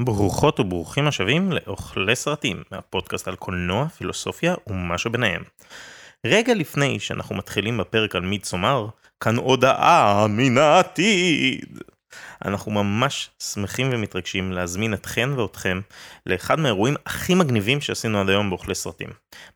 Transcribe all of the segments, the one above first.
ברוכות וברוכים השבים לאוכלי סרטים, הפודקאסט על קולנוע, פילוסופיה ומה שביניהם. רגע לפני שאנחנו מתחילים בפרק על מידסומר, כאן הודעה מן העתיד. אנחנו ממש שמחים ומתרגשים להזמין אתכן ואתכם לאחד מהאירועים הכי מגניבים שעשינו עד היום באוכלי סרטים.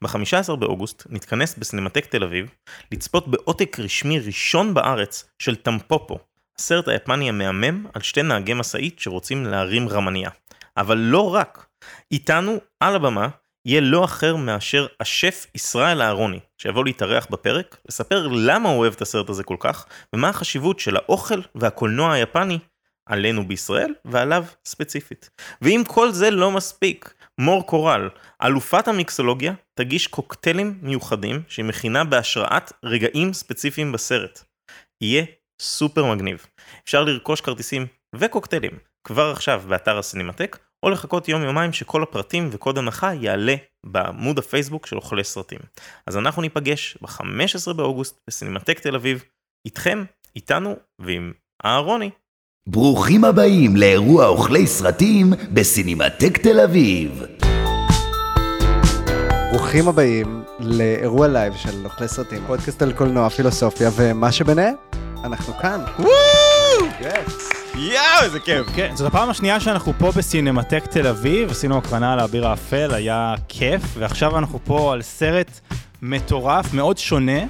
ב-15 באוגוסט נתכנס בסינמטק תל אביב לצפות בעותק רשמי ראשון בארץ של טמפופו, הסרט היפני המהמם על שתי נהגי משאית שרוצים להרים רמניה. אבל לא רק, איתנו על הבמה יהיה לא אחר מאשר השף ישראל אהרוני, שיבוא להתארח בפרק, לספר למה הוא אוהב את הסרט הזה כל כך, ומה החשיבות של האוכל והקולנוע היפני עלינו בישראל ועליו ספציפית. ואם כל זה לא מספיק, מור קורל, אלופת המיקסולוגיה, תגיש קוקטיילים מיוחדים שהיא מכינה בהשראת רגעים ספציפיים בסרט. יהיה סופר מגניב. אפשר לרכוש כרטיסים וקוקטיילים כבר עכשיו באתר הסינמטק, או לחכות יום יומיים שכל הפרטים וקוד הנחה יעלה בעמוד הפייסבוק של אוכלי סרטים. אז אנחנו ניפגש ב-15 באוגוסט בסינמטק תל אביב, איתכם, איתנו ועם אהרוני. ברוכים הבאים לאירוע אוכלי סרטים בסינמטק תל אביב. ברוכים הבאים לאירוע לייב של אוכלי סרטים, פודקאסט על קולנוע, פילוסופיה ומה שביניהם. אנחנו כאן. יואו, איזה כיף. כן, זאת הפעם השנייה שאנחנו פה בסינמטק תל אביב, עשינו הקרנה על האביר האפל, היה כיף, ועכשיו אנחנו פה על סרט מטורף, מאוד שונה,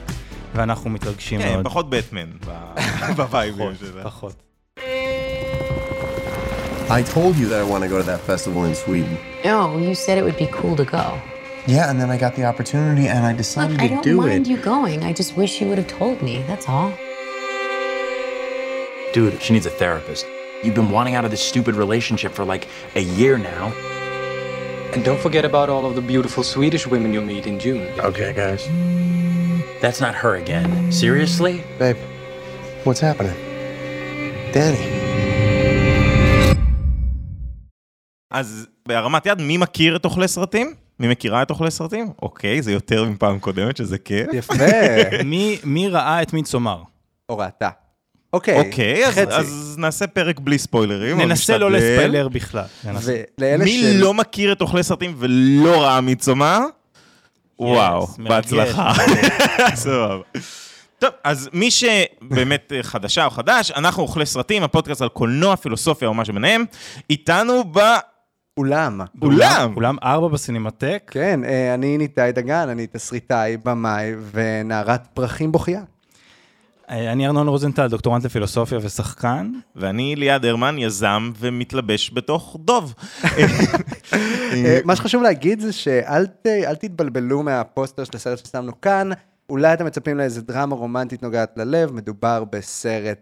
ואנחנו מתרגשים כן, מאוד. פחות בטמן בווייבים שלה. פחות. I told you that I want to go to that festival in Sweden. No, you said it would be cool to go. Yeah, and then I got the opportunity and I decided Look, I to don't do mind it. you going. I just wish you would have told me. That's all. Dude, she needs a therapist. You've been wanting out of this stupid relationship for like a year now. And don't forget about all of the beautiful Swedish women you'll meet in June. Okay, guys. That's not her again. Seriously? Babe, what's happening? Danny. אז בהרמת יד, מי מכיר את אוכלי סרטים? מי מכירה את אוכלי סרטים? אוקיי, זה יותר מפעם קודמת, שזה כיף. יפה. מי- מי ראה את מידסומר? או ראתה. אוקיי, אוקיי, אז- חצי. אז נעשה פרק בלי ספוילרים. ננסה לא. לספיילר בכלל. מי של- לא מכיר את אוכלי סרטים ולא ראה מיצומר? וואו, מרגש, בהצלחה. סבבה. טוב, אז מי שבאמת חדשה או חדש, אנחנו אוכלי סרטים, הפודקאסט על קולנוע, פילוסופיה או מה שביניהם, איתנו אולם. באולם. אולם ארבע בסינמטק. כן, אה, אני ניתאי דגן, אני תסריטאי, במאי ונערת פרחים בוכייה. אה, אני ארנון רוזנטל, דוקטורנט לפילוסופיה ושחקן. ואני ליעד הרמן, יזם ומתלבש בתוך דוב. אה, מה שחשוב להגיד זה שאל ת- אל תתבלבלו מהפוסטר של הסרט ששמנו כאן, אולי אתם מצפים לאיזה דרמה רומנטית נוגעת ללב, מדובר בסרט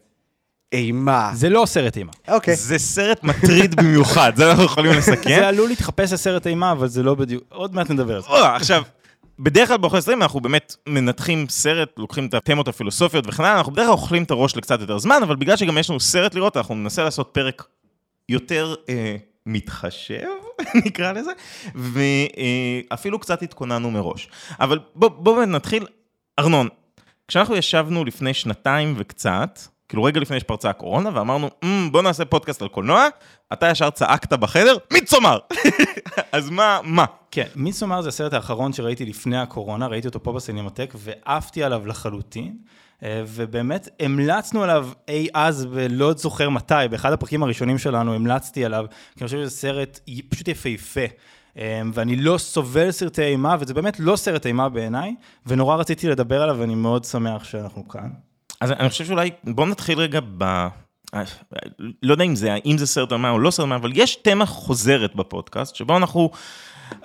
אימה. זה לא סרט אימה. אוקיי. זה סרט מטריד במיוחד, זה אנחנו יכולים לסכם. זה עלול להתחפש לסרט אימה, אבל זה לא בדיוק... עוד מעט נדבר על זה. עכשיו, בדרך כלל באוכלי סרטים אנחנו באמת מנתחים סרט, לוקחים את התמות הפילוסופיות וכן הלאה, אנחנו בדרך כלל אוכלים את הראש לקצת יותר זמן, אבל בגלל שגם יש לנו סרט לראות, אנחנו ננסה לעשות פרק יותר אה, מתחשב, נקרא לזה, ואפילו קצת התכוננו מראש. אבל בואו בוא נתחיל. ארנון, כשאנחנו ישבנו לפני שנתיים וקצת, כאילו רגע לפני שפרצה הקורונה, ואמרנו, "מ, בוא נעשה פודקאסט על קולנוע, אתה ישר צעקת בחדר, מיצומר! אז מה, מה? כן, מידסומר זה הסרט האחרון שראיתי לפני הקורונה, ראיתי אותו פה בסינמטק, ועפתי עליו לחלוטין. אה, ובאמת המלצנו עליו אי אז, ולא זוכר מתי, באחד הפרקים הראשונים שלנו המלצתי עליו, כי אני חושב שזה סרט פשוט יפהפה. אה, ואני לא סובל סרטי אימה, וזה באמת לא סרט אימה בעיניי, ונורא רציתי לדבר עליו, ואני מאוד שמח שאנחנו כאן. אז אני חושב שאולי, בוא נתחיל רגע ב... לא יודע אם זה, אם זה סרט אימה או לא סרט אימה, אבל יש תמה חוזרת בפודקאסט, שבו אנחנו,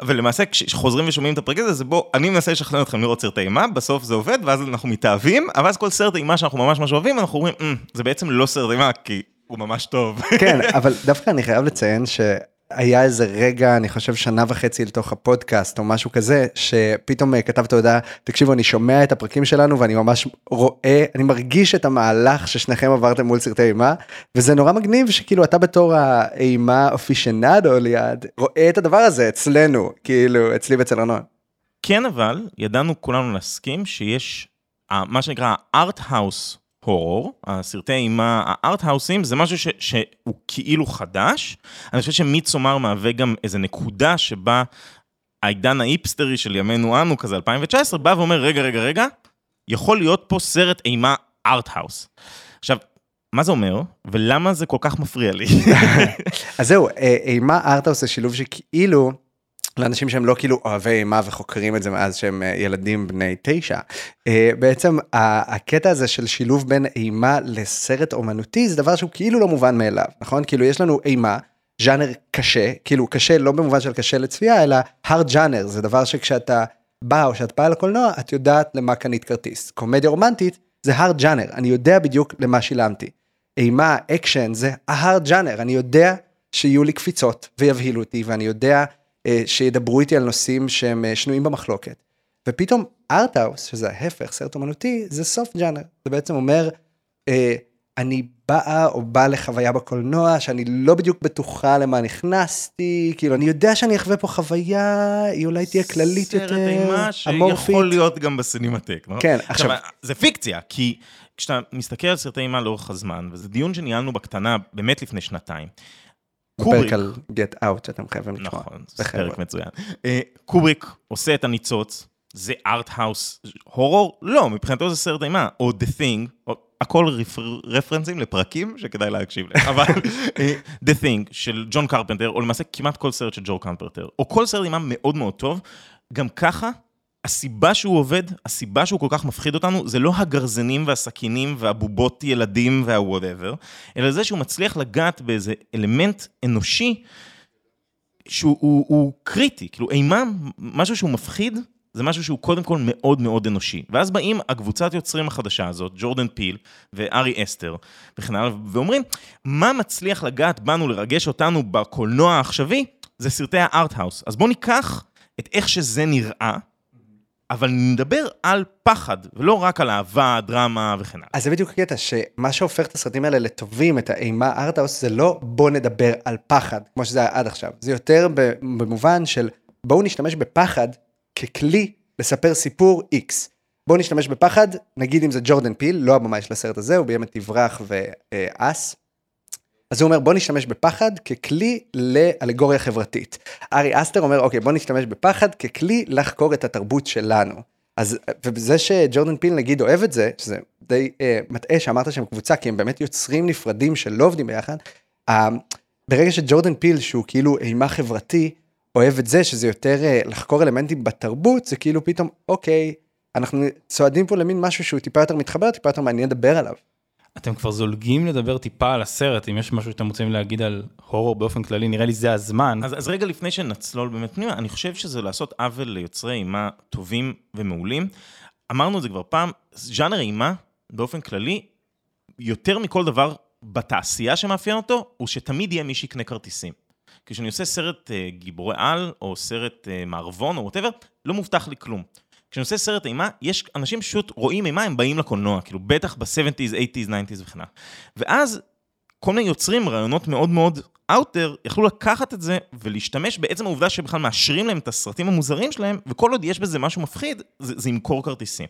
ולמעשה כשחוזרים ושומעים את הפרק הזה, זה בו, אני מנסה לשכנע אתכם לראות סרט אימה, בסוף זה עובד, ואז אנחנו מתאהבים, אבל אז כל סרט אימה שאנחנו ממש ממש אוהבים, אנחנו אומרים, "אמ, זה בעצם לא סרט אימה, כי הוא ממש טוב. כן, אבל דווקא אני חייב לציין שהיה איזה רגע, אני חושב שנה וחצי לתוך הפודקאסט או משהו כזה, שפתאום אה, כתבת הודעה, תקשיבו, אני שומע את הפרקים שלנו ואני ממש רואה, אני מרגיש את המהלך ששניכם עברתם מול סרטי אימה, וזה נורא מגניב שכאילו אתה בתור האימה אופישנדו ליד, רואה את הדבר הזה אצלנו, כאילו, אצלי ואצל ארנון. כן, אבל ידענו כולנו להסכים שיש מה שנקרא הארט הורור, הסרטי אימה הארט-האוסים, זה משהו ש, שהוא כאילו חדש. אני חושב שמיצומר מהווה גם איזה נקודה שבה העידן האיפסטרי של ימינו אנו, כזה 2019, בא ואומר, רגע, רגע, רגע, יכול להיות פה סרט אימה ארט-האוס. עכשיו, מה זה אומר, ולמה זה כל כך מפריע לי? אז זהו, אה, אימה ארטהאוס זה שילוב שכאילו, לאנשים שהם לא כאילו אוהבי אימה וחוקרים את זה מאז שהם אה, ילדים בני תשע, אה, בעצם הקטע הזה של שילוב בין אימה לסרט אומנותי זה דבר שהוא כאילו לא מובן מאליו, נכון? כאילו יש לנו אימה. ז'אנר קשה, כאילו קשה לא במובן של קשה לצפייה, אלא hard ז'אנר, זה דבר שכשאתה בא או שאת באה לקולנוע, את יודעת למה קנית כרטיס. קומדיה רומנטית זה hard ז'אנר, אני יודע בדיוק למה שילמתי. אימה, אקשן, זה ה-hard ז'אנר, אני יודע שיהיו לי קפיצות ויבהילו אותי, ואני יודע שידברו איתי על נושאים שהם אה, שנויים במחלוקת. ופתאום ארטהאוס, שזה ההפך, סרט אומנותי, זה סוף ג'אנר. זה בעצם אומר, אה, אני באה או באה לחוויה בקולנוע שאני לא בדיוק בטוחה למה נכנסתי, כאילו אני יודע שאני אחווה פה חוויה, היא אולי תהיה כללית יותר, סרט אימה אמורפית. שיכול להיות גם בסינמטק, לא? כן, עכשיו- עכשיו, זה פיקציה, כי כשאתה מסתכל על סרטי אימה לאורך הזמן, וזה דיון שניהלנו בקטנה באמת לפני שנתיים. קובריק, על get out שאתם חייבים לשמוע. נכון, זה. פרק מצוין. אה, קובריק עושה את הניצוץ, זה art-house horror? לא, מבחינתו זה סרט אימה, או The Thing, או, הכל רפר, רפרנסים לפרקים שכדאי להקשיב להם, אבל אה, The Thing של ג'ון קרפנטר, או למעשה כמעט כל סרט של ג'ו קרפנטר, או כל סרט אימה מאוד מאוד טוב, גם ככה, הסיבה שהוא עובד, הסיבה שהוא כל כך מפחיד אותנו, זה לא הגרזנים והסכינים והבובות ילדים וה whatever, אלא זה שהוא מצליח לגעת באיזה אלמנט אנושי שהוא הוא, הוא קריטי, כאילו אימה, משהו שהוא מפחיד, זה משהו שהוא קודם כל מאוד מאוד אנושי. ואז באים הקבוצת יוצרים החדשה הזאת, ג'ורדן פיל וארי אסתר וכן הלאה, ואומרים, מה מצליח לגעת בנו, לרגש אותנו בקולנוע העכשווי? זה סרטי הארט-האוס. אז בואו ניקח את איך שזה נראה, אבל נדבר על פחד, ולא רק על אהבה, דרמה וכן הלאה. אז זה בדיוק הקטע, שמה שהופך את הסרטים האלה לטובים, את האימה ארטהאוס, זה לא בוא נדבר על פחד, כמו שזה היה עד עכשיו. זה יותר במובן של בואו נשתמש בפחד ככלי לספר סיפור X. בואו נשתמש בפחד, נגיד אם זה ג'ורדן פיל, לא הבמאי של הסרט הזה, הוא ביים את תברח ואס. אז הוא אומר בוא נשתמש בפחד ככלי לאלגוריה חברתית. ארי אסטר אומר אוקיי בוא נשתמש בפחד ככלי לחקור את התרבות שלנו. אז וזה שג'ורדן פיל נגיד אוהב את זה, שזה די אה, מטעה שאמרת שהם קבוצה כי הם באמת יוצרים נפרדים שלא עובדים ביחד. אה, ברגע שג'ורדן פיל שהוא כאילו אימה חברתי אוהב את זה שזה יותר אה, לחקור אלמנטים בתרבות זה כאילו פתאום אוקיי אנחנו צועדים פה למין משהו שהוא טיפה יותר מתחבר טיפה יותר מעניין לדבר עליו. אתם כבר זולגים לדבר טיפה על הסרט, אם יש משהו שאתם רוצים להגיד על הורור באופן כללי, נראה לי זה הזמן. אז, אז רגע לפני שנצלול באמת פנימה, אני חושב שזה לעשות עוול ליוצרי אימה טובים ומעולים. אמרנו את זה כבר פעם, ז'אנר אימה, באופן כללי, יותר מכל דבר בתעשייה שמאפיין אותו, הוא שתמיד יהיה מי שיקנה כרטיסים. כשאני עושה סרט אה, גיבורי על, או סרט אה, מערבון, או ווטאבר, לא מובטח לי כלום. כשאני עושה סרט אימה, יש אנשים פשוט רואים אימה, הם באים לקולנוע, כאילו בטח ב-70's, 80's, 90's וכן הלאה. ואז כל מיני יוצרים רעיונות מאוד מאוד אאוטר, יכלו לקחת את זה ולהשתמש בעצם העובדה שבכלל מאשרים להם את הסרטים המוזרים שלהם, וכל עוד יש בזה משהו מפחיד, זה, ימכור כרטיסים.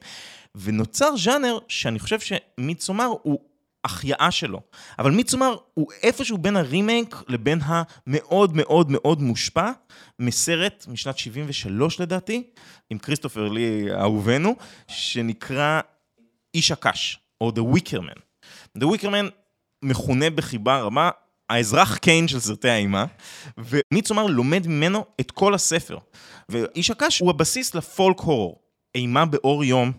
ונוצר ז'אנר שאני חושב שמיצומר הוא החייאה שלו. אבל מיצומר הוא איפשהו בין הרימייק לבין המאוד מאוד מאוד מושפע מסרט משנת 73 לדעתי, עם כריסטופר לי אהובנו, שנקרא איש הקש, או The Wicker Man. The Wicker Man מכונה בחיבה רבה האזרח קיין של סרטי האימה, ומיצומר לומד ממנו את כל הספר. ואיש הקש הוא הבסיס לפולק הורור, אימה באור יום.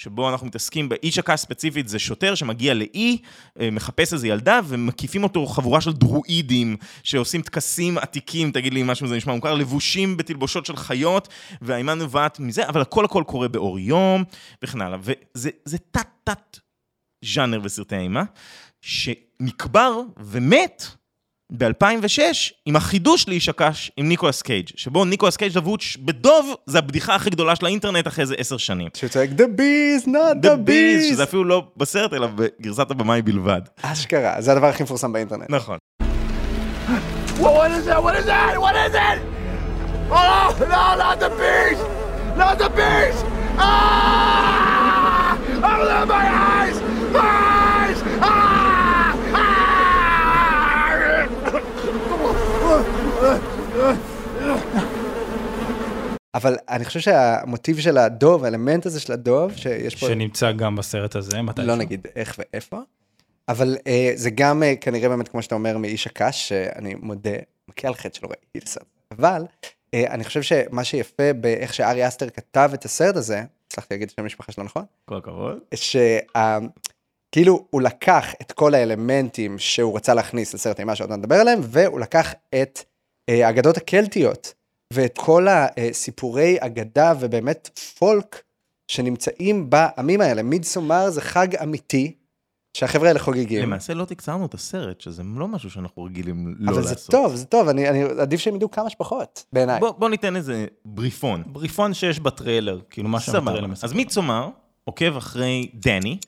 שבו אנחנו מתעסקים באיש הקש ספציפית, זה שוטר שמגיע לאי, אה, מחפש איזה ילדה, ומקיפים אותו חבורה של דרואידים, שעושים טקסים עתיקים, תגיד לי אם משהו זה נשמע מוכר, לבושים בתלבושות של חיות, והאימה נובעת מזה, אבל הכל הכל קורה באור יום, וכן הלאה. וזה תת-תת ז'אנר בסרטי האימה, שנקבר ומת ב-2006 עם החידוש לאיש הקש עם ניקולס קייג', שבו ניקולס קייג' לבוש בדוב, זה הבדיחה הכי גדולה של האינטרנט אחרי איזה עשר שנים. שצועק the bees not the Beast, bees. שזה אפילו לא בסרט, אלא בגרסת הבמאי בלבד. אשכרה זה הדבר הכי מפורסם באינטרנט. נכון. What is that? What is that? What is it? Oh, no, not the beast! Not the beast! Ah! Open my eyes! Ah! אבל אני חושב שהמוטיב של הדוב, האלמנט הזה של הדוב, שיש פה... שנמצא גם בסרט הזה, מתי לא נגיד איך ואיפה, אבל אה, זה גם אה, כנראה באמת, כמו שאתה אומר, מאיש הקש, שאני מודה, מכה על חטא שלא ראיתי את הסרט. אבל אה, אני חושב שמה שיפה באיך שארי אסטר כתב את הסרט הזה, הצלחתי להגיד את שם המשפחה שלו נכון? כל הכבוד. שכאילו הוא לקח את כל האלמנטים שהוא רצה להכניס לסרט אימה שעוד נדבר עליהם, והוא לקח את אה, האגדות הקלטיות ואת כל הסיפורי אגדה ובאמת פולק שנמצאים בעמים האלה. מידסומר זה חג אמיתי שהחבר'ה האלה חוגגים. למעשה לא תקצרנו את הסרט, שזה לא משהו שאנחנו רגילים לא אבל לעשות. זה טוב, זה טוב, אני, אני עדיף שהם ידעו כמה שפחות, בעיניי. בוא, בוא ניתן איזה בריפון. בריפון שיש בטריילר, כאילו מה. שהטריילר מספר. אז מידסומר עוקב אחרי דני.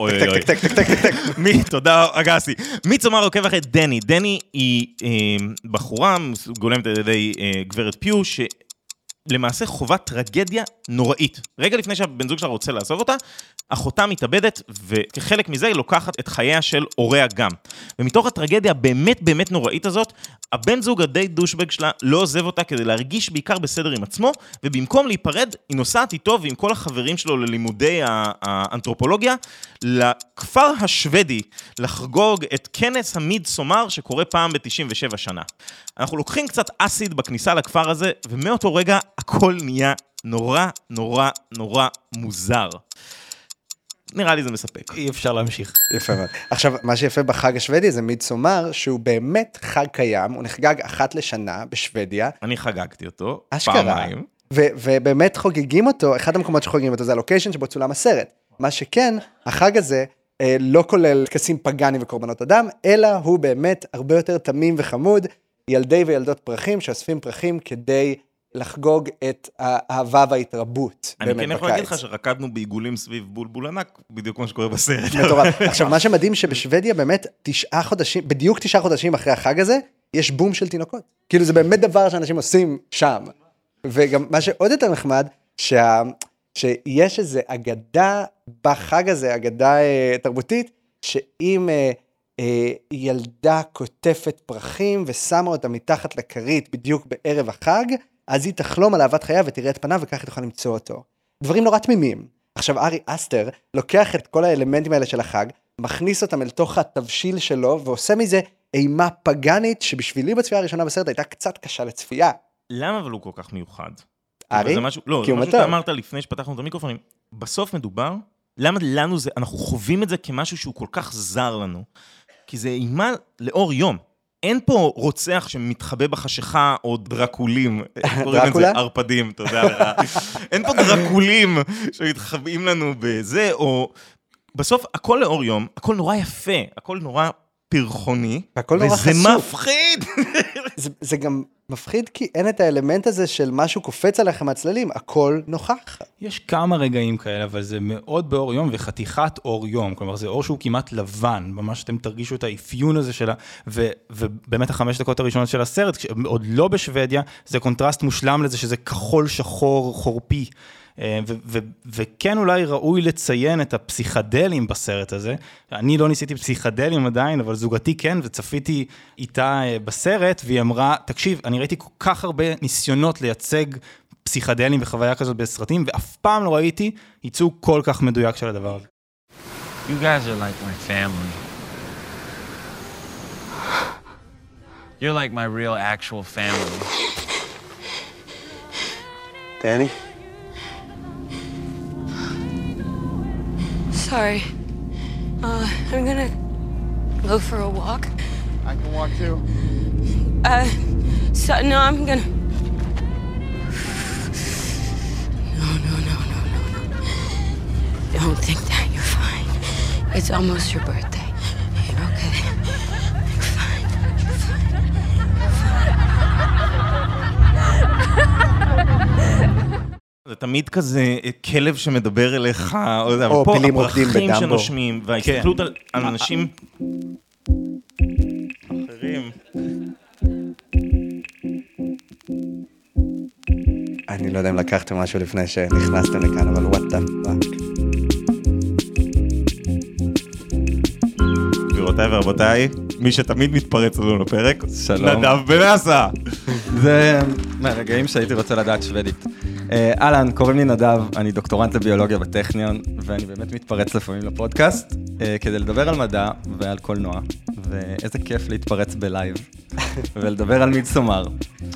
אוי טק, אוי טק, טק, טק, טק, טק. מי, תודה אגסי. מידסומר עוקב אחרי דני. דני היא אה, בחורה גולמת על ידי אה, גברת פיו, שלמעשה חווה טרגדיה נוראית. רגע לפני שהבן זוג שלה רוצה לעזוב אותה, אחותה מתאבדת, וכחלק מזה היא לוקחת את חייה של הוריה גם. ומתוך הטרגדיה הבאמת באמת נוראית הזאת, הבן זוג הדי דושבג שלה לא עוזב אותה כדי להרגיש בעיקר בסדר עם עצמו, ובמקום להיפרד, היא נוסעת איתו ועם כל החברים שלו ללימודי האנתרופולוגיה, לכפר השוודי, לחגוג את כנס המיד סומר שקורה פעם ב-97 שנה. אנחנו לוקחים קצת אסיד בכניסה לכפר הזה, ומאותו רגע הכל נהיה נורא נורא נורא מוזר. נראה לי זה מספק. אי אפשר להמשיך. יפה מאוד. עכשיו, מה שיפה בחג השוודי זה מידסומר, שהוא באמת חג קיים, הוא נחגג אחת לשנה בשוודיה, אני חגגתי אותו אשכרה. פעמיים. ו- ובאמת חוגגים אותו, אחד המקומות שחוגגים אותו זה הלוקיישן שבו צולם הסרט. מה שכן, החג הזה אה, לא כולל טקסים פגאנים וקורבנות אדם, אלא הוא באמת הרבה יותר תמים וחמוד, ילדי וילדות פרחים שאוספים פרחים כדי לחגוג את האהבה וההתרבות. אני כן יכול להגיד. לך שרקדנו בעיגולים סביב בולבול ענק, בדיוק כמו שקורה בסרט. מטורף. עכשיו, מה שמדהים שבשוודיה באמת תשעה חודשים, בדיוק תשעה חודשים אחרי החג הזה, יש בום של תינוקות. כאילו זה באמת דבר שאנשים עושים שם. וגם מה שעוד יותר נחמד, שה... שיש איזו אגדה בחג הזה, אגדה אה, תרבותית, שאם אה, אה, ילדה קוטפת פרחים ושמה אותה מתחת לכרית בדיוק בערב החג, אז היא תחלום על אהבת חייה ותראה את פניו וכך היא תוכל למצוא אותו. דברים נורא תמימים. עכשיו ארי אסטר לוקח את כל האלמנטים האלה של החג, מכניס אותם אל תוך התבשיל שלו ועושה מזה אימה פגאנית שבשבילי בצפייה הראשונה בסרט הייתה קצת קשה לצפייה. למה אבל הוא כל כך מיוחד? ארי? זה משהו, לא, כי זה הוא משהו. שאתה אמרת לפני שפתחנו את המיקרופונים. בסוף מדובר, למה לנו זה, אנחנו חווים את זה כמשהו שהוא כל כך זר לנו. כי זה אימה לאור יום. אין פה רוצח שמתחבא בחשיכה או דרקולים. איך קוראים לזה? דרקולה? ערפדים, תודה לך. אין פה דרקולים שמתחבאים לנו בזה, או... בסוף הכל לאור יום, הכל נורא יפה, הכל נורא פרחוני. וזה. מפחיד! זה, זה גם מפחיד כי אין את האלמנט הזה של משהו קופץ עליך מהצללים, הכל נוכח. יש כמה רגעים כאלה, אבל זה מאוד באור יום וחתיכת אור יום. כלומר, זה אור שהוא כמעט לבן, ממש אתם תרגישו את האפיון הזה שלה, ו, ובאמת החמש דקות הראשונות של הסרט, עוד לא בשוודיה, זה קונטרסט מושלם לזה שזה כחול שחור חורפי. אה, ו- ו- וכן אולי ראוי לציין את הפסיכדלים בסרט הזה. אני לא ניסיתי פסיכדלים עדיין, אבל זוגתי כן, וצפיתי איתה אה, בסרט, והיא אמרה, תקשיב, אני ראיתי כל כך הרבה ניסיונות לייצג פסיכדלים וחוויה כזאת בסרטים, ואף פעם לא ראיתי ייצוג כל כך מדויק של הדבר הזה. You guys are like my family. You're like my real actual family. Danny? Sorry. Uh, I'm gonna go for a walk. I can walk too. Uh, so, no, I'm gonna. No, no, no, no, no, no. Don't think that. You're fine. It's almost your birthday. You're okay. זה תמיד כזה אה, כלב שמדבר אליך, או, זה, או פה פילים רוקדים הפרחים בדמבו. שנושמים, וההסתכלות על, על אנשים אחרים. אני לא יודע אם לקחתם משהו לפני שנכנסתם לכאן, אבל what the fuck. גבירותיי ורבותיי, מי שתמיד מתפרץ לנו לפרק, שלום. נדב בנאסה. זה מהרגעים שהייתי רוצה לדעת שוודית. אה, אהלן, קוראים לי נדב, אני דוקטורנט לביולוגיה בטכניון, ואני באמת מתפרץ לפעמים לפודקאסט, אה, כדי לדבר על מדע ועל קולנוע, ואיזה כיף להתפרץ בלייב, ולדבר על מידסומר.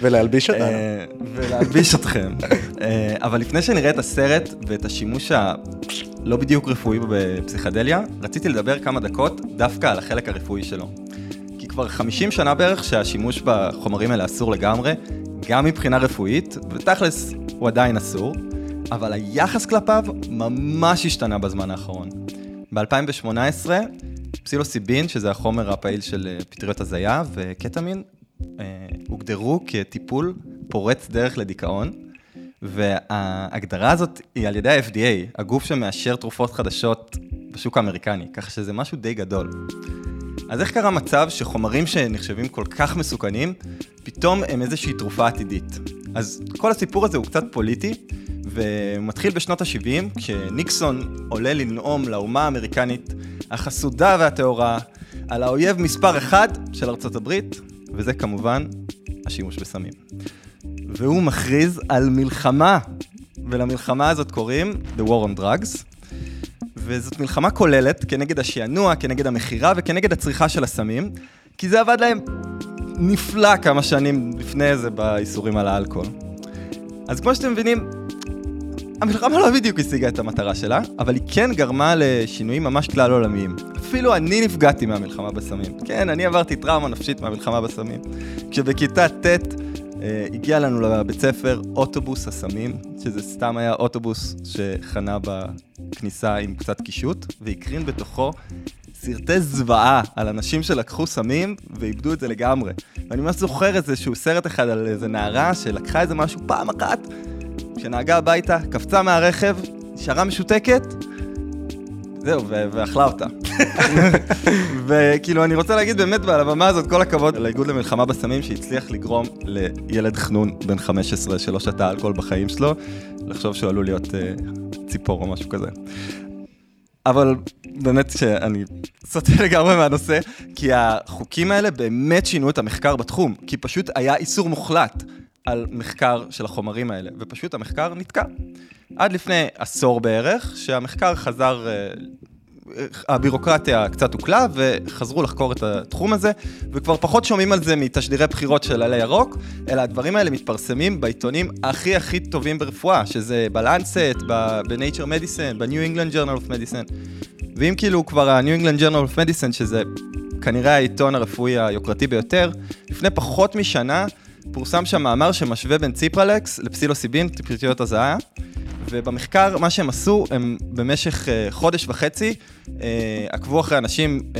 ולהלביש אותנו. אה, ולהלביש אתכם. אבל לפני שנראה את הסרט ואת השימוש הלא בדיוק רפואי בפסיכדליה, רציתי לדבר כמה דקות דווקא על החלק הרפואי שלו. כי כבר 50 שנה בערך שהשימוש בחומרים האלה אסור לגמרי, גם מבחינה רפואית, ותכלס הוא עדיין אסור, אבל היחס כלפיו ממש השתנה בזמן האחרון. ב-2018, פסילוסיבין, שזה החומר הפעיל של אה, פטריות הזיה, וקטמין, אה, הוגדרו כטיפול פורץ דרך לדיכאון, וההגדרה הזאת היא על ידי ה-FDA, הגוף שמאשר תרופות חדשות בשוק האמריקני, ככה שזה משהו די גדול. אז איך קרה מצב שחומרים שנחשבים כל כך מסוכנים, פתאום הם איזושהי תרופה עתידית? אז כל הסיפור הזה הוא קצת פוליטי, ומתחיל בשנות ה-70, כשניקסון עולה לנאום לאומה האמריקנית החסודה והטהורה על האויב מספר אחד של ארצות הברית, וזה כמובן השימוש בסמים. והוא מכריז על מלחמה, ולמלחמה הזאת קוראים The War on Drugs, וזאת מלחמה כוללת כנגד השענוע, כנגד המכירה וכנגד הצריכה של הסמים, כי זה עבד להם נפלא כמה שנים לפני זה באיסורים על האלכוהול. אז כמו שאתם מבינים, המלחמה לא בדיוק השיגה את המטרה שלה, אבל היא כן גרמה לשינויים ממש כלל עולמיים. אפילו אני נפגעתי מהמלחמה בסמים. כן, אני עברתי טראומה נפשית מהמלחמה בסמים. כשבכיתה ט' אה, הגיע לנו לבית ספר אוטובוס הסמים, שזה סתם היה אוטובוס שחנה בכניסה עם קצת קישוט, והקרין בתוכו סרטי זוועה על אנשים שלקחו סמים ואיבדו את זה לגמרי. ואני ממש זוכר איזשהו סרט אחד על איזה נערה שלקחה איזה משהו פעם אחת, כשנהגה הביתה, קפצה מהרכב, נשארה משותקת, זהו, ואכלה אותה. וכאילו, אני רוצה להגיד באמת על הבמה הזאת, כל הכבוד לאיגוד למלחמה בסמים, שהצליח לגרום לילד חנון בן 15 שלא שתה אלכוהול בחיים שלו, לחשוב שהוא עלול להיות uh, ציפור או משהו כזה. אבל באמת שאני סוטה לגמרי מהנושא, כי החוקים האלה באמת שינו את המחקר בתחום, כי פשוט היה איסור מוחלט על מחקר של החומרים האלה, ופשוט המחקר נתקע. עד לפני עשור בערך, שהמחקר חזר, אה, הבירוקרטיה קצת הוקלה, וחזרו לחקור את התחום הזה, וכבר פחות שומעים על זה מתשדירי בחירות של עלי ירוק, אלא הדברים האלה מתפרסמים בעיתונים הכי הכי טובים ברפואה, שזה בלנסט, ב-Nature Medicine, ב-New England Journal of Medicine. ואם כאילו כבר ה-New England Journal of Medicine, שזה כנראה העיתון הרפואי היוקרתי ביותר, לפני פחות משנה פורסם שם מאמר שמשווה בין ציפרלקס לפסילוסיבין, פטריות הזיה, ובמחקר, מה שהם עשו, הם במשך uh, חודש וחצי uh, עקבו אחרי אנשים uh,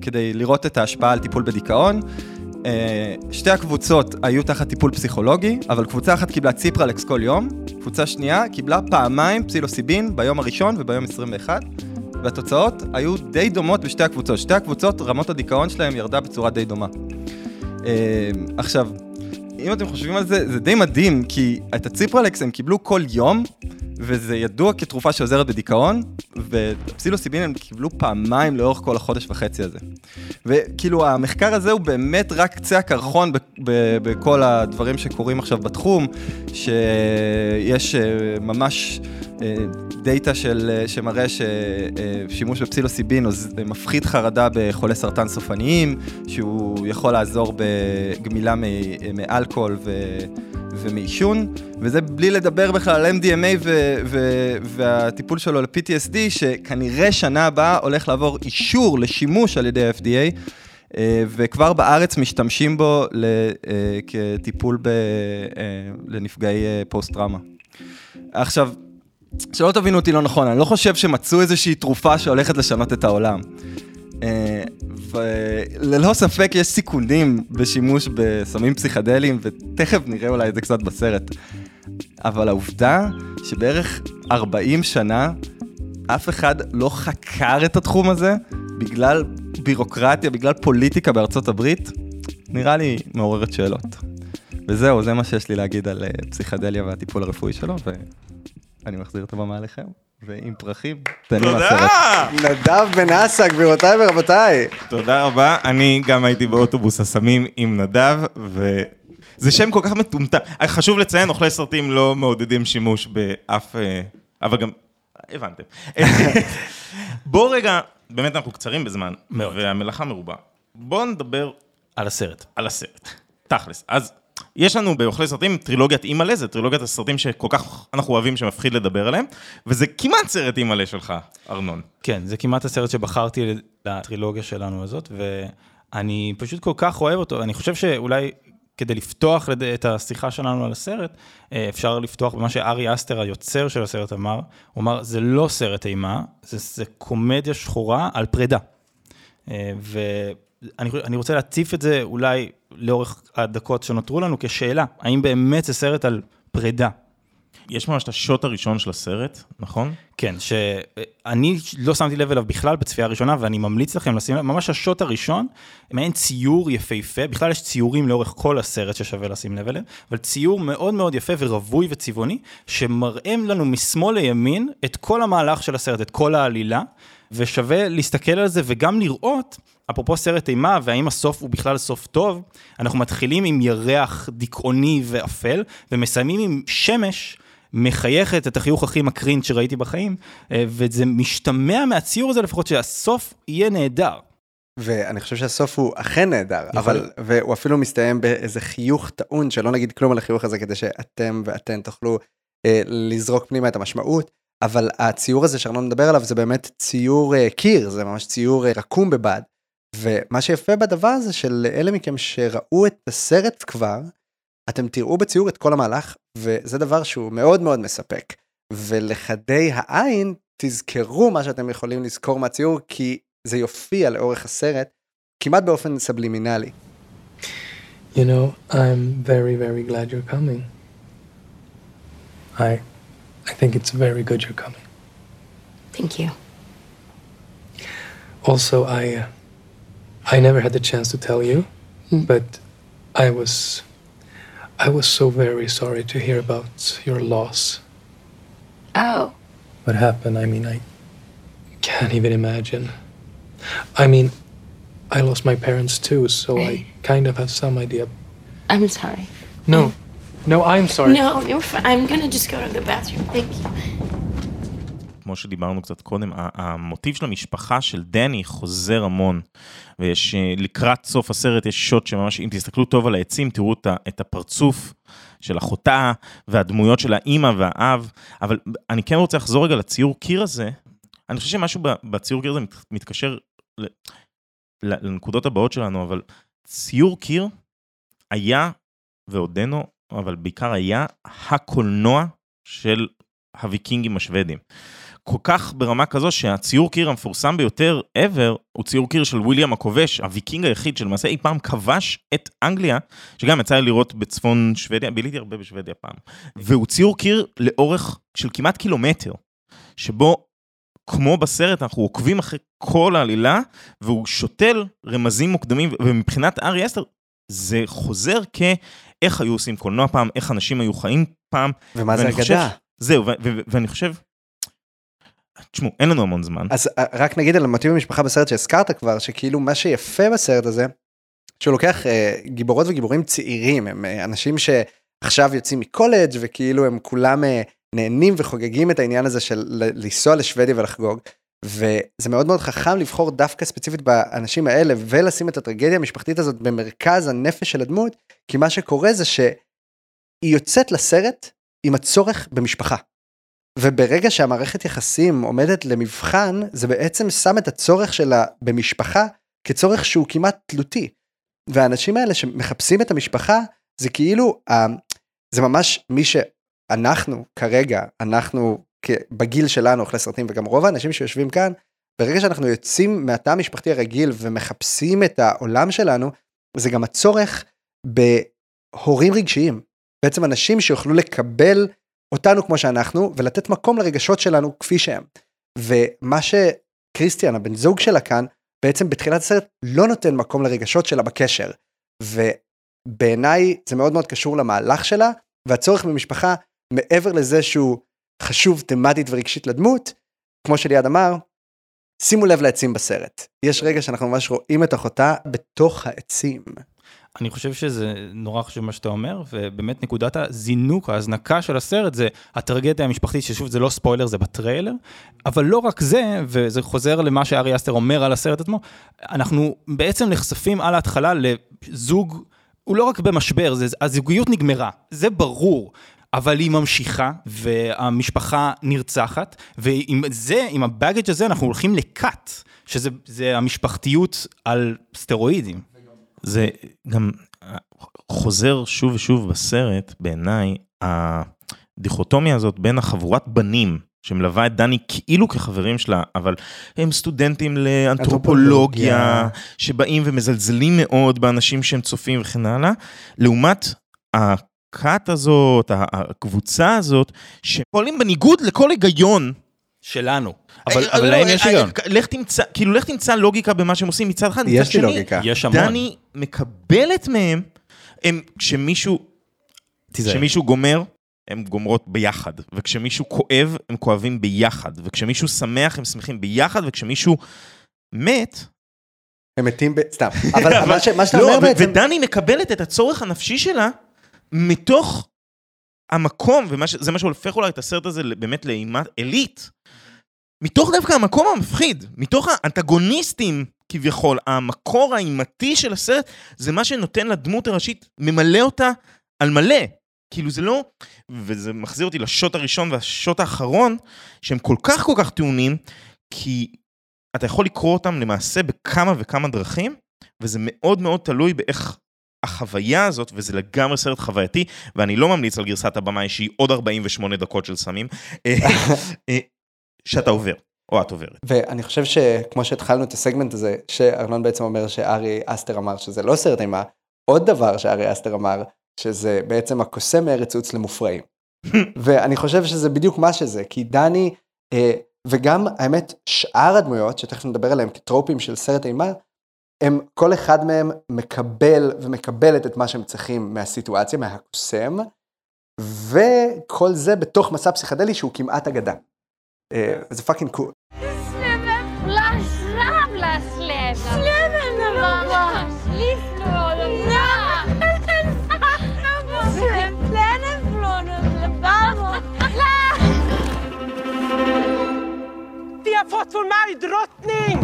כדי לראות את ההשפעה על טיפול בדיכאון. Uh, שתי הקבוצות היו תחת טיפול פסיכולוגי, אבל קבוצה אחת קיבלה ציפרלקס כל יום, קבוצה שנייה קיבלה פעמיים פסילוסיבין ביום הראשון וביום 21, והתוצאות היו די דומות בשתי הקבוצות. שתי הקבוצות, רמות הדיכאון שלהם ירדה בצורה די דומה. Uh, עכשיו, אם אתם חושבים על זה, זה די מדהים, כי את הציפרלקס הם קיבלו כל יום, וזה ידוע כתרופה שעוזרת בדיכאון, ופסילוסיבין הם קיבלו פעמיים לאורך כל החודש וחצי הזה. וכאילו, המחקר הזה הוא באמת רק קצה הקרחון בכל הדברים שקורים עכשיו בתחום, שיש אה, ממש אה, דאטה של, אה, שמראה ששימוש בפסילוסיבין מפחית חרדה בחולי סרטן סופניים, שהוא יכול לעזור בגמילה מאלכוהול ו... ומעישון, וזה בלי לדבר בכלל על MDMA ו- ו- והטיפול שלו ל-PTSD, שכנראה שנה הבאה הולך לעבור אישור לשימוש על ידי ה-FDA, אה, וכבר בארץ משתמשים בו אה, כטיפול ב- אה, לנפגעי פוסט-טראומה. עכשיו, שלא תבינו אותי לא נכון, אני לא חושב שמצאו איזושהי תרופה שהולכת לשנות את העולם. וללא ספק יש סיכונים בשימוש בסמים פסיכדליים, ותכף נראה אולי את זה קצת בסרט. אבל העובדה שבערך 40 שנה אף אחד לא חקר את התחום הזה בגלל בירוקרטיה, בגלל פוליטיקה בארצות הברית, נראה לי מעוררת שאלות. וזהו, זה מה שיש לי להגיד על פסיכדליה והטיפול הרפואי שלו, ואני מחזיר את הבמה אליכם, ועם פרחים, תהנו תודה! מהסרט. נדב בן אסא, גבירותיי ורבותיי. תודה רבה, אני גם הייתי באוטובוס הסמים עם נדב, וזה שם כל כך מטומטם. חשוב לציין, אוכלי סרטים לא מעודדים שימוש באף... אה, אבל גם... הבנתם. בואו רגע, באמת אנחנו קצרים בזמן, מאוד. והמלאכה מרובה. בואו נדבר על הסרט. על הסרט. תכלס. אז יש לנו באוכלי סרטים טרילוגיית אימא'לה, זה טרילוגיית הסרטים שכל כך אנחנו אוהבים שמפחיד לדבר עליהם, וזה כמעט סרט אימא'לה שלך, ארנון. כן, זה כמעט הסרט שבחרתי לטרילוגיה שלנו הזאת, ואני פשוט כל כך אוהב אותו, אני חושב שאולי כדי לפתוח את השיחה שלנו על הסרט, אה, אפשר לפתוח במה שארי אסטר, היוצר של הסרט, אמר. הוא אמר, זה לא סרט אימה, זה, זה קומדיה שחורה על פרידה. אה, ואני אני רוצה להציף את זה אולי לאורך הדקות שנותרו לנו כשאלה, האם באמת זה סרט על פרידה? יש ממש את השוט הראשון של הסרט, נכון? כן, שאני לא שמתי לב אליו בכלל בצפייה הראשונה, ואני ממליץ לכם לשים לב, ממש השוט הראשון, מעין ציור יפהפה, בכלל יש ציורים לאורך כל הסרט ששווה לשים לב אליהם, אבל ציור מאוד מאוד יפה ורווי וצבעוני, שמראים לנו משמאל לימין את כל המהלך של הסרט, את כל העלילה, ושווה להסתכל על זה וגם לראות, אפרופו סרט אימה, והאם הסוף הוא בכלל סוף טוב, אנחנו מתחילים עם ירח דיכאוני ואפל, ומסיימים עם שמש. מחייכת את החיוך הכי מקרין שראיתי בחיים, אה, וזה משתמע מהציור הזה לפחות שהסוף יהיה נהדר. ואני חושב שהסוף הוא אכן נהדר, יכול אבל. והוא אפילו מסתיים באיזה חיוך טעון, שלא נגיד כלום על החיוך הזה, כדי שאתם ואתן תוכלו אה, לזרוק פנימה את המשמעות, אבל הציור הזה שארנון מדבר עליו זה באמת ציור אה, קיר, זה ממש ציור אה, רקום בבד. ומה שיפה בדבר הזה של אלה מכם שראו את הסרט כבר, אתם תראו בציור את כל המהלך, וזה דבר שהוא מאוד מאוד מספק. ולחדי העין, תזכרו מה שאתם יכולים לזכור מהציור, כי זה יופיע לאורך הסרט, כמעט באופן סבלימינלי. You know, I'm very, very glad you're coming. I, I think it's very good you're coming. Thank you. Also, I, uh, I never had the chance to tell you, but I was, I was so very sorry to hear about your loss. Oh, What happened? I mean, I can't even imagine. I mean, I lost my parents too, so I kind of have some idea. I'm sorry. No, no, I'm sorry. No, you're fine. I'm gonna just go to the bathroom. Thank you. כמו שדיברנו קצת קודם, המוטיב של המשפחה של דני חוזר המון. ויש, אה, לקראת סוף הסרט יש שוט שממש, אם תסתכלו טוב על העצים, תראו את הפרצוף של אחותה, והדמויות של האימא והאב, אבל אני כן רוצה לחזור רגע לציור קיר הזה. אני חושב שמשהו בציור קיר הזה מת- מתקשר לנקודות הבאות שלנו, אבל ציור קיר היה, ועודנו, אבל בעיקר היה הקולנוע של הוויקינגים השוודים. כל כך ברמה כזו שהציור קיר המפורסם ביותר ever הוא ציור קיר של וויליאם הכובש, הוויקינג היחיד שלמעשה אי פעם כבש את אנגליה, שגם יצא לי לראות בצפון שוודיה, ביליתי הרבה בשוודיה פעם. והוא ציור קיר לאורך של כמעט קילומטר, שבו כמו בסרט אנחנו עוקבים אחרי כל העלילה, והוא שותל רמזים מוקדמים, ומבחינת ארי אסטר זה חוזר כאיך היו עושים קולנוע פעם, איך אנשים היו חיים פעם. ומה זה חושב- אגדה? זהו, ו- ו- ואני חושב, תשמעו, אין לנו המון זמן. אז אה, רק נגיד על מוטיב המשפחה בסרט שהזכרת כבר, שכאילו מה שיפה בסרט הזה, שהוא לוקח אה, גיבורות וגיבורים צעירים, הם אה, אנשים שעכשיו יוצאים מקולג' וכאילו הם כולם אה, נהנים וחוגגים את העניין הזה של לנסוע לשוודיה ולחגוג. וזה מאוד מאוד חכם לבחור דווקא ספציפית באנשים האלה ולשים את הטרגדיה המשפחתית הזאת במרכז הנפש של הדמות, כי מה שקורה זה שהיא יוצאת לסרט עם הצורך במשפחה. וברגע שהמערכת יחסים עומדת למבחן, זה בעצם שם את הצורך שלה במשפחה כצורך שהוא כמעט תלותי. והאנשים האלה שמחפשים את המשפחה, זה כאילו, זה ממש מי שאנחנו כרגע, אנחנו בגיל שלנו, אוכלי סרטים, וגם רוב האנשים שיושבים כאן, ברגע שאנחנו יוצאים מהתא המשפחתי הרגיל ומחפשים את העולם שלנו, זה גם הצורך בהורים רגשיים. בעצם אנשים שיוכלו לקבל אותנו כמו שאנחנו, ולתת מקום לרגשות שלנו כפי שהם. ומה שקריסטיאן, הבן זוג שלה כאן, בעצם בתחילת הסרט לא נותן מקום לרגשות שלה בקשר. ובעיניי זה מאוד מאוד קשור למהלך שלה, והצורך במשפחה, מעבר לזה שהוא חשוב תמטית ורגשית לדמות, כמו שליעד אמר, שימו לב לעצים בסרט. יש רגע שאנחנו ממש רואים את אחותה בתוך העצים. אני חושב שזה נורא חשוב מה שאתה אומר, ובאמת נקודת הזינוק, ההזנקה של הסרט זה הטרגדיה המשפחתית, ששוב זה לא ספוילר, זה בטריילר, אבל לא רק זה, וזה חוזר למה שארי אסטר אומר על הסרט עצמו, אנחנו בעצם נחשפים על ההתחלה לזוג, הוא לא רק במשבר, זה, הזוגיות נגמרה, זה ברור. אבל היא ממשיכה, והמשפחה נרצחת, ועם זה, עם הבאגג' הזה, אנחנו הולכים לקאט, שזה המשפחתיות על סטרואידים. זה גם חוזר שוב ושוב בסרט, בעיניי, הדיכוטומיה הזאת בין החבורת בנים שמלווה את דני כאילו כחברים שלה, אבל הם סטודנטים לאנתרופולוגיה, שבאים ומזלזלים מאוד באנשים שהם צופים וכן הלאה, לעומת הכת הזאת, הקבוצה הזאת, שפועלים בניגוד לכל היגיון. שלנו. אבל, אבל להם יש היגיון. לך תמצא, כאילו לך תמצא לוגיקה במה שהם עושים מצד אחד, יש לי לוגיקה. יש המון. דני מקבלת מהם, הם, כשמישהו, כשמישהו גומר, הם גומרות ביחד, וכשמישהו כואב, הם כואבים ביחד, וכשמישהו שמח, הם שמחים ביחד, וכשמישהו מת, הם מתים ב... סתם. אבל מה שאתה לא, אומר בעצם... ודני מקבלת את הצורך הנפשי שלה מתוך המקום, וזה מה שהופך אולי את הסרט הזה באמת לאימת עילית, מתוך דווקא המקום המפחיד, מתוך האנטגוניסטים כביכול, המקור האימתי של הסרט, זה מה שנותן לדמות הראשית, ממלא אותה על מלא. כאילו זה לא, וזה מחזיר אותי לשוט הראשון והשוט האחרון, שהם כל כך כל כך טעונים, כי אתה יכול לקרוא אותם למעשה בכמה וכמה דרכים, וזה מאוד מאוד תלוי באיך החוויה הזאת, וזה לגמרי סרט חווייתי, ואני לא ממליץ על גרסת הבמאי שהיא עוד 48 דקות של סמים, אה, אה, שאתה עובר, או את עוברת. ואני חושב שכמו שהתחלנו את הסגמנט הזה, שארנון בעצם אומר שארי אסטר אמר שזה לא סרט אימה, עוד דבר שארי אסטר אמר, שזה בעצם הקוסם מארץ עוץ למופרעים. ואני חושב שזה בדיוק מה שזה, כי דני, אה, וגם האמת, שאר הדמויות, שתכף נדבר עליהם כטרופים של סרט אימה, הם, כל אחד מהם מקבל ומקבלת את מה שהם צריכים מהסיטואציה, מהקוסם, וכל זה בתוך מסע פסיכדלי שהוא כמעט אגדה. אה, זה fucking cool. Vi har fått vår majdrottning!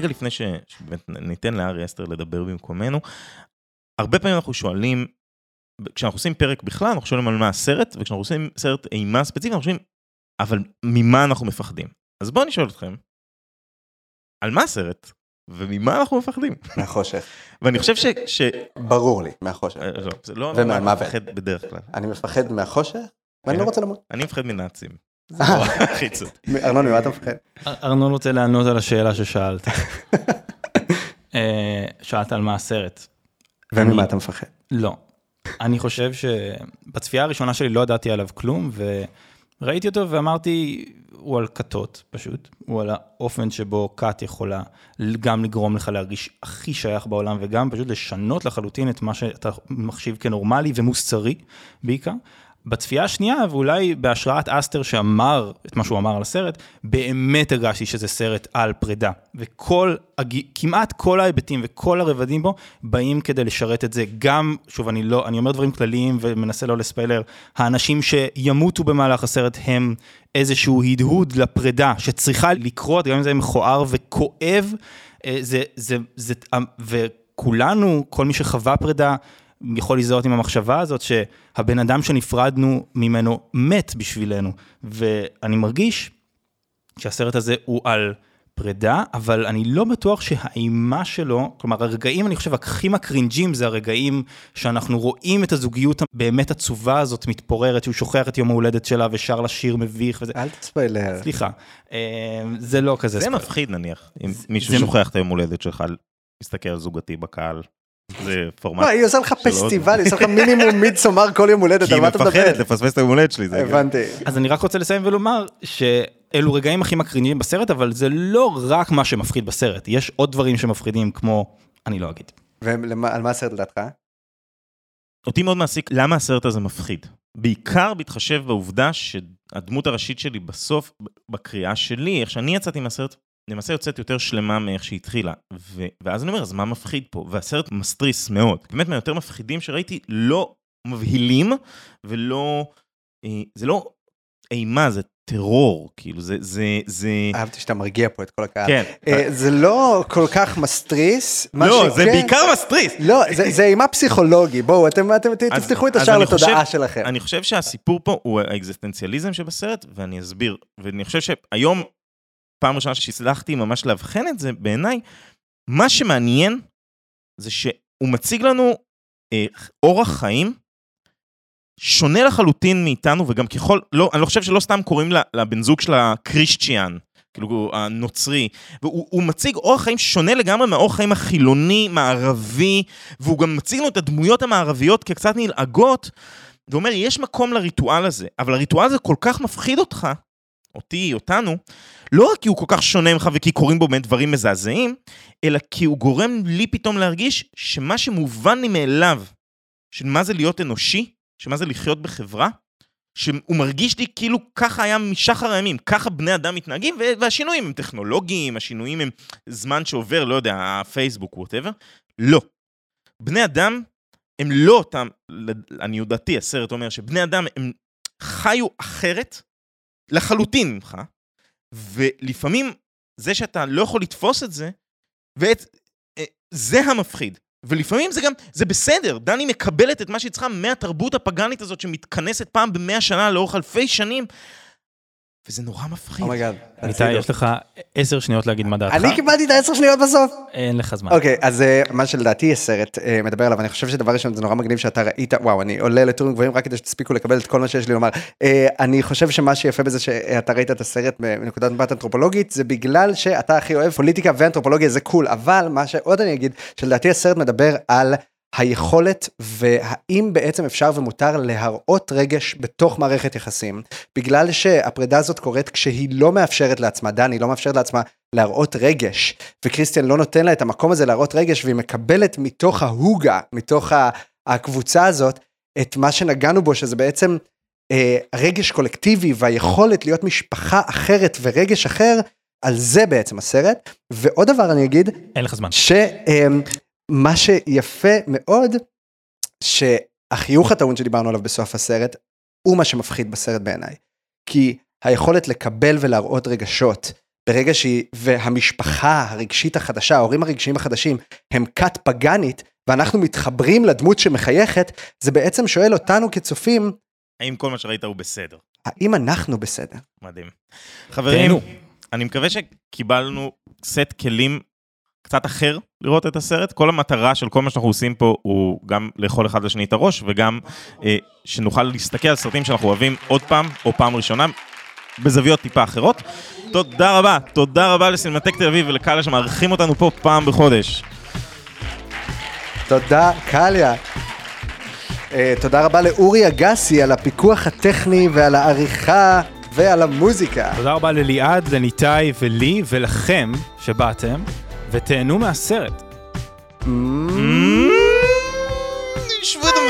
רגע לפני ש- שבאמת ניתן לארי אסתר לדבר במקומנו, הרבה פעמים אנחנו שואלים, כשאנחנו עושים פרק בכלל, אנחנו שואלים על מה הסרט, וכשאנחנו עושים סרט אימה ספציפי, אנחנו שואלים, אבל ממה אנחנו מפחדים? אז בואו אני שואל אתכם, על מה הסרט? וממה אנחנו מפחדים? מהחושך. ואני חושב ש... ש... ברור לי, מהחושך. אה, לא, זה לא... ומהמוות. אני מפחד בדרך כלל. אני מפחד מהחושך, ואני לא רוצה למות. אני מפחד מנאצים. לא. ארנון, ממה אתה מפחד? ארנון רוצה לענות על השאלה ששאלת. אה, שאלת על מה הסרט. וממה אתה מפחד? לא. אני חושב שבצפייה הראשונה שלי לא ידעתי עליו כלום, וראיתי אותו ואמרתי, הוא על כתות פשוט, הוא על האופן שבו כת יכולה גם לגרום לך להרגיש הכי שייך בעולם, וגם פשוט לשנות לחלוטין את מה שאתה מחשיב כנורמלי ומוסרי בעיקר. בצפייה השנייה, ואולי בהשראת אסטר שאמר את מה שהוא אמר על הסרט, באמת הרגשתי שזה סרט על פרידה. וכל, הג- כמעט כל ההיבטים וכל הרבדים בו, באים כדי לשרת את זה. גם, שוב, אני לא, אני אומר דברים כלליים ומנסה לא לספיילר, האנשים שימותו במהלך הסרט הם איזשהו הדהוד לפרידה שצריכה לקרות, גם אם זה מכוער וכואב, אה, זה, זה, זה, וכולנו, כל מי שחווה פרידה, יכול להזדהות עם המחשבה הזאת שהבן אדם שנפרדנו ממנו מת בשבילנו. ואני מרגיש שהסרט הזה הוא על פרידה, אבל אני לא בטוח שהאימה שלו, כלומר הרגעים, אני חושב, הכי מקרינג'ים זה הרגעים שאנחנו רואים את הזוגיות הבאמת עצובה הזאת מתפוררת, שהוא שוכח את יום ההולדת שלה ושר לה שיר מביך וזה. אל תספיילר. סליחה, אה, זה לא כזה זה ספוילר. מפחיד נניח, אם מישהו זה- שוכח את היום הולדת שלך, מסתכל על זוגתי בקהל. זה פורמט. מה, היא עושה לך פסטיבל, היא עושה לך מינימום מידסומר כל יום הולדת, כי על היא מה אתה מדבר? מפחדת לפספס את היום הולדת שלי. הבנתי. אז אני רק רוצה לסיים ולומר שאלו רגעים הכי מקרינים בסרט, אבל זה לא רק מה שמפחיד בסרט, יש עוד דברים שמפחידים כמו, אני לא אגיד. ועל מה הסרט לדעתך? אותי מאוד מעסיק למה הסרט הזה מפחיד. בעיקר בהתחשב בעובדה שהדמות הראשית שלי בסוף, בקריאה שלי, איך שאני יצאתי מהסרט, למעשה יוצאת יותר שלמה מאיך שהיא התחילה. ו- ואז אני אומר, אז מה מפחיד פה? והסרט מסטרס מאוד. באמת מהיותר מפחידים שראיתי, לא מבהילים, ולא... אה, זה לא אימה, זה טרור, כאילו, זה... זה, זה... אהבתי שאתה מרגיע פה את כל הקהל. כן. אה, זה לא כל כך מסטרס. לא, זה שכן- בעיקר מסטרס. לא, זה- זה אימה פסיכולוגי, בואו, אתם אתם אז- תפתחו את אז השער אני לתודעה חושב- שלכם. אני חושב שהסיפור פה הוא האקזיסטנציאליזם שבסרט, ואני אסביר. ואני חושב שהיום, פעם ראשונה שהצלחתי ממש לאבחן את זה, בעיניי, מה שמעניין זה שהוא מציג לנו אה, אורח חיים שונה לחלוטין מאיתנו, וגם ככל, לא, אני לא חושב שלא סתם קוראים לבן זוג שלה קריסטיאן, כאילו הנוצרי, והוא הוא מציג אורח חיים שונה לגמרי מהאורח חיים החילוני, מערבי, והוא גם מציג לנו את הדמויות המערביות כקצת נלעגות, ואומר, יש מקום לריטואל הזה, אבל הריטואל הזה כל כך מפחיד אותך, אותי, אותנו, לא רק כי הוא כל כך שונה ממך וכי קורים בו באמת דברים מזעזעים, אלא כי הוא גורם לי פתאום להרגיש שמה שמובן לי מאליו, של מה זה להיות אנושי, שמה זה לחיות בחברה, שהוא מרגיש לי כאילו ככה היה משחר הימים, ככה בני אדם מתנהגים, והשינויים הם טכנולוגיים, השינויים הם זמן שעובר, לא יודע, הפייסבוק, ווטאבר. לא. בני אדם הם לא אותם, לעניות דעתי, הסרט אומר שבני אדם הם חיו אחרת לחלוטין ממך, ולפעמים זה שאתה לא יכול לתפוס את זה, ואת, אה, זה המפחיד. ולפעמים זה גם, זה בסדר, דני מקבלת את מה שהיא צריכה מהתרבות הפגאנית הזאת שמתכנסת פעם במאה שנה לאורך אלפי שנים, וזה נורא מפחיד. oh my god. איתי, יש לך עשר שניות להגיד מה דעתך. אני קיבלתי את העשר שניות בסוף. אין לך זמן. אוקיי, אז אה, מה שלדעתי הסרט אה, מדבר עליו, אני חושב שדבר ראשון זה נורא מגניב שאתה ראית, וואו, אני עולה לטורים גבוהים רק כדי שתספיקו לקבל את כל מה שיש לי לומר. אה, אני חושב שמה שיפה בזה שאתה ראית את הסרט מנקודת מבט אנתרופולוגית, זה בגלל שאתה הכי אוהב פוליטיקה ואנתרופולוגיה זה קול, אבל מה שעוד אני אגיד, שלדעתי הסרט מדבר על היכולת והאם בעצם אפשר ומותר להראות רגש בתוך מערכת יחסים, בגלל שהפרידה הזאת קורית כשהיא לא מאפשרת לעצמה, דני לא מאפשרת לעצמה להראות רגש, וכריסטיאן לא נותן לה את המקום הזה להראות רגש, והיא מקבלת מתוך ההוגה, מתוך הקבוצה הזאת, את מה שנגענו בו, שזה בעצם אה, רגש קולקטיבי והיכולת להיות משפחה אחרת ורגש אחר, על זה בעצם הסרט. ועוד דבר אני אגיד, אין לך זמן. שמה שיפה מאוד, שהחיוך הטעון שדיברנו עליו בסוף הסרט, הוא מה שמפחיד בסרט בעיניי. כי היכולת לקבל ולהראות רגשות, ברגע שהיא, והמשפחה הרגשית החדשה, ההורים הרגשיים החדשים, הם כת פגאנית, ואנחנו מתחברים לדמות שמחייכת, זה בעצם שואל אותנו כצופים, האם כל מה שראית הוא בסדר? האם אנחנו בסדר? מדהים. חברים, תהנו. אני מקווה שקיבלנו סט כלים קצת אחר לראות את הסרט. כל המטרה של כל מה שאנחנו עושים פה הוא גם לאכול אחד לשני את הראש, וגם אה, שנוכל להסתכל על סרטים שאנחנו אוהבים עוד פעם, או פעם ראשונה, בזוויות טיפה אחרות. תודה רבה, תודה רבה לסינמטק תל אביב ולקהל שמארחים אותנו פה פעם בחודש. תודה, קליה. Uh, תודה רבה לאורי אגסי על הפיקוח הטכני ועל העריכה ועל המוזיקה. תודה רבה לליעד, לניתאי ולי ולכם שבאתם, ותהנו מהסרט. שבו אתם